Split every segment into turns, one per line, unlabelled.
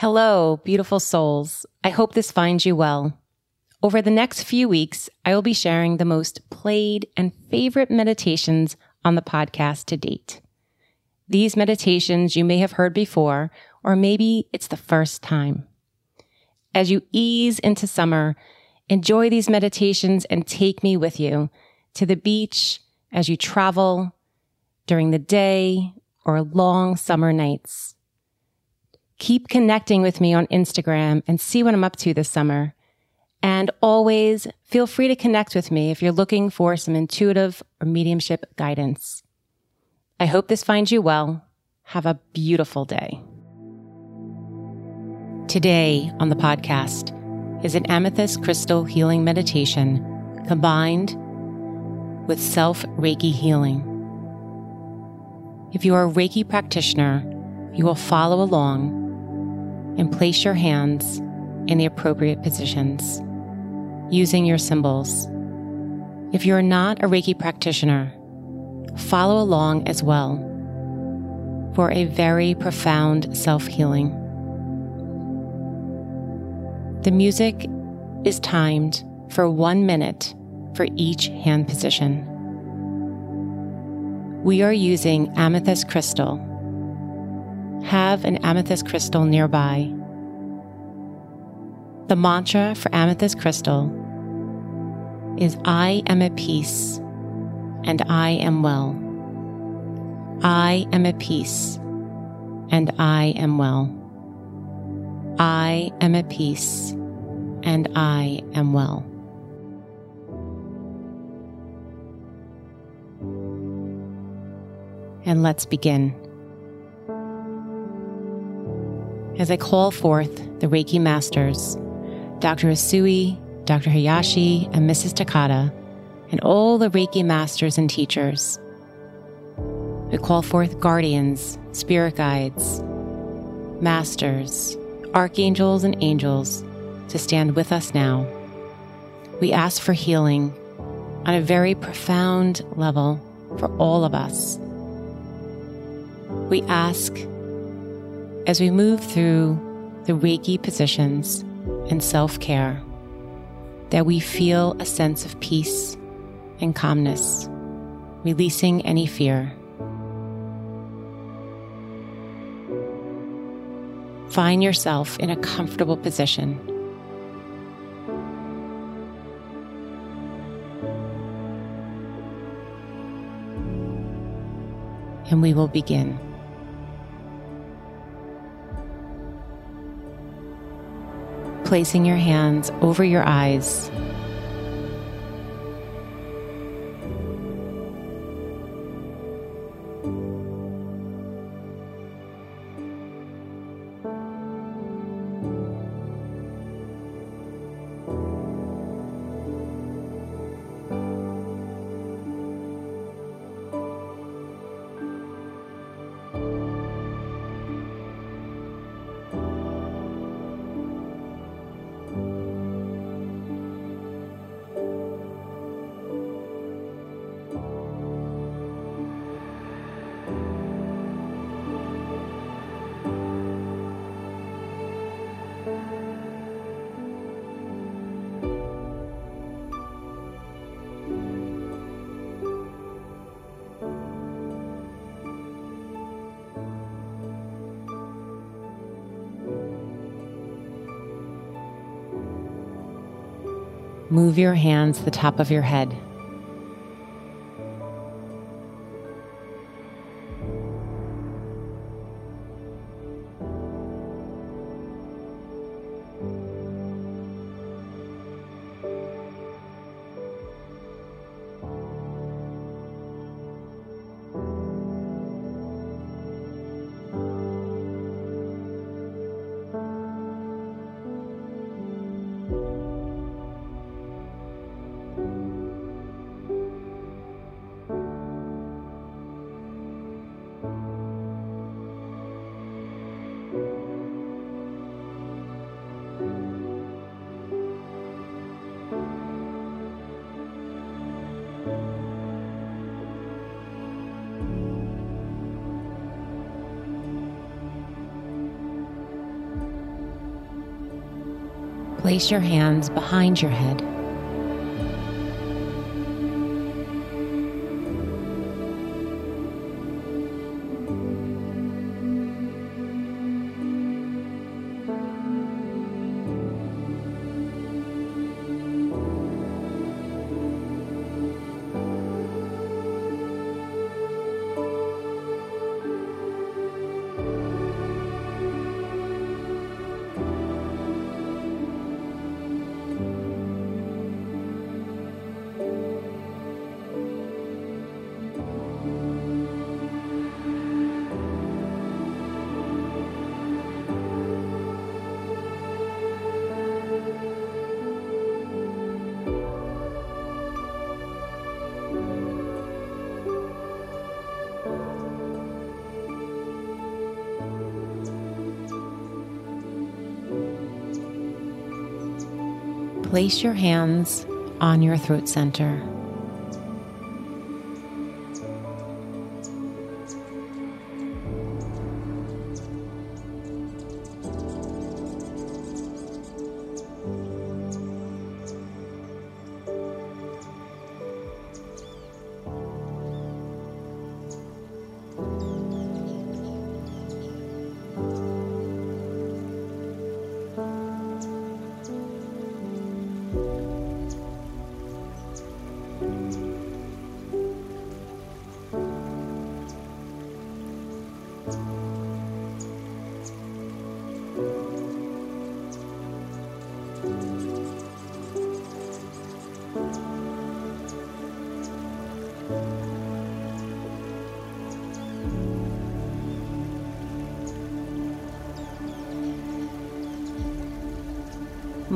Hello, beautiful souls. I hope this finds you well. Over the next few weeks, I will be sharing the most played and favorite meditations on the podcast to date. These meditations you may have heard before, or maybe it's the first time. As you ease into summer, enjoy these meditations and take me with you to the beach as you travel during the day or long summer nights. Keep connecting with me on Instagram and see what I'm up to this summer. And always feel free to connect with me if you're looking for some intuitive or mediumship guidance. I hope this finds you well. Have a beautiful day. Today on the podcast is an amethyst crystal healing meditation combined with self Reiki healing. If you are a Reiki practitioner, you will follow along and place your hands in the appropriate positions using your symbols. If you're not a Reiki practitioner, follow along as well for a very profound self healing. The music is timed for one minute for each hand position. We are using amethyst crystal have an amethyst crystal nearby. The mantra for amethyst crystal is I am at peace and I am well. I am at peace and I am well. I am at peace and I am well. And let's begin. As I call forth the Reiki Masters, Dr. Usui, Dr. Hayashi, and Mrs. Takata, and all the Reiki Masters and teachers. We call forth guardians, spirit guides, masters, archangels, and angels to stand with us now. We ask for healing on a very profound level for all of us. We ask as we move through the Reiki positions and self care, that we feel a sense of peace and calmness, releasing any fear. Find yourself in a comfortable position. And we will begin. Placing your hands over your eyes Move your hands the top of your head. Place your hands behind your head. Place your hands on your throat center.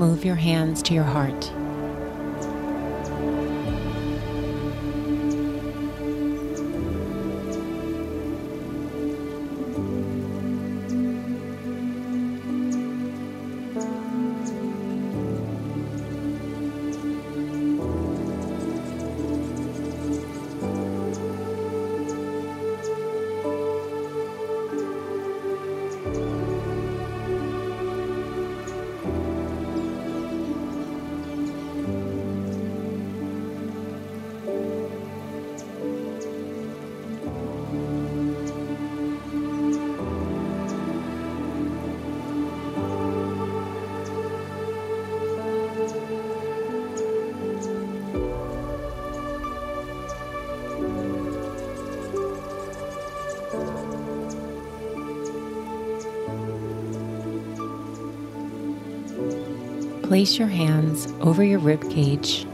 Move your hands to your heart. Place your hands over your rib cage.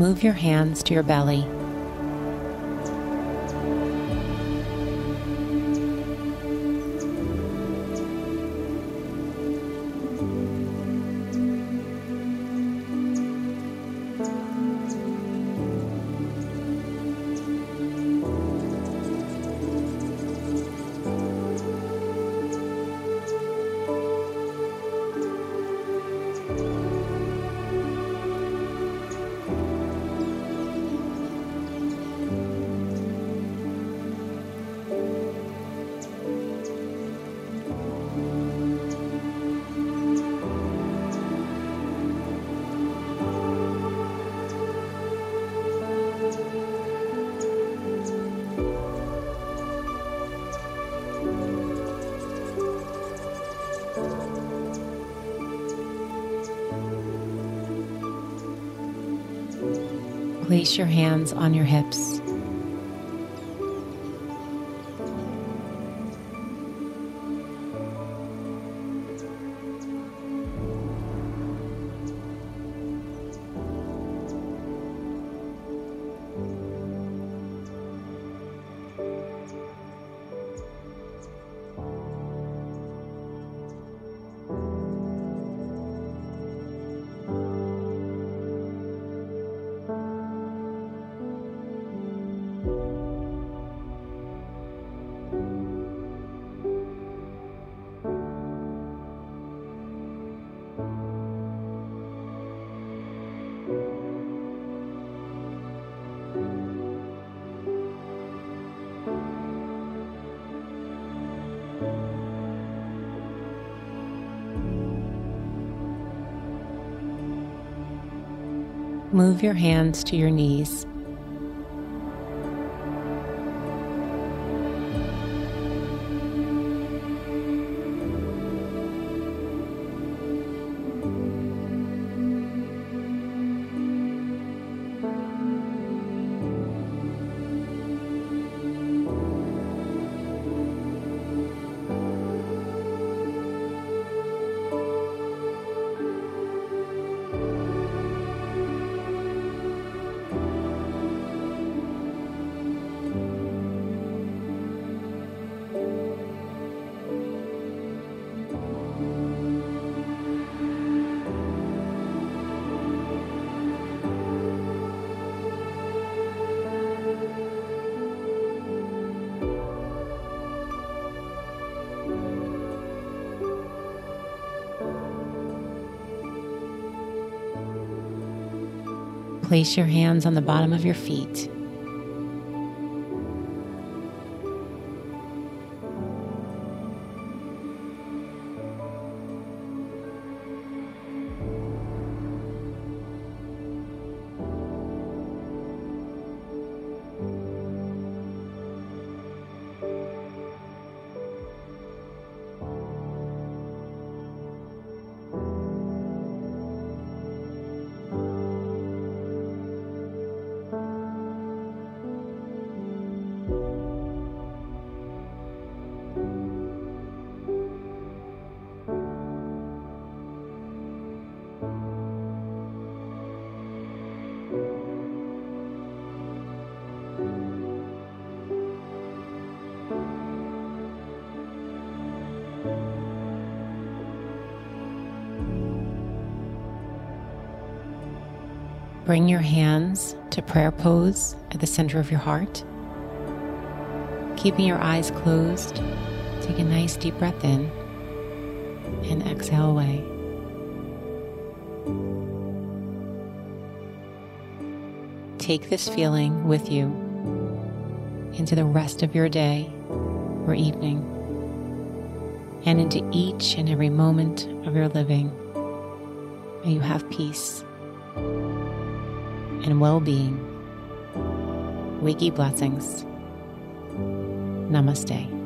Move your hands to your belly. Place your hands on your hips. Move your hands to your knees. Place your hands on the bottom of your feet. Bring your hands to prayer pose at the center of your heart. Keeping your eyes closed, take a nice deep breath in and exhale away. Take this feeling with you into the rest of your day or evening and into each and every moment of your living. May you have peace and well being. Reiki blessings. Namaste.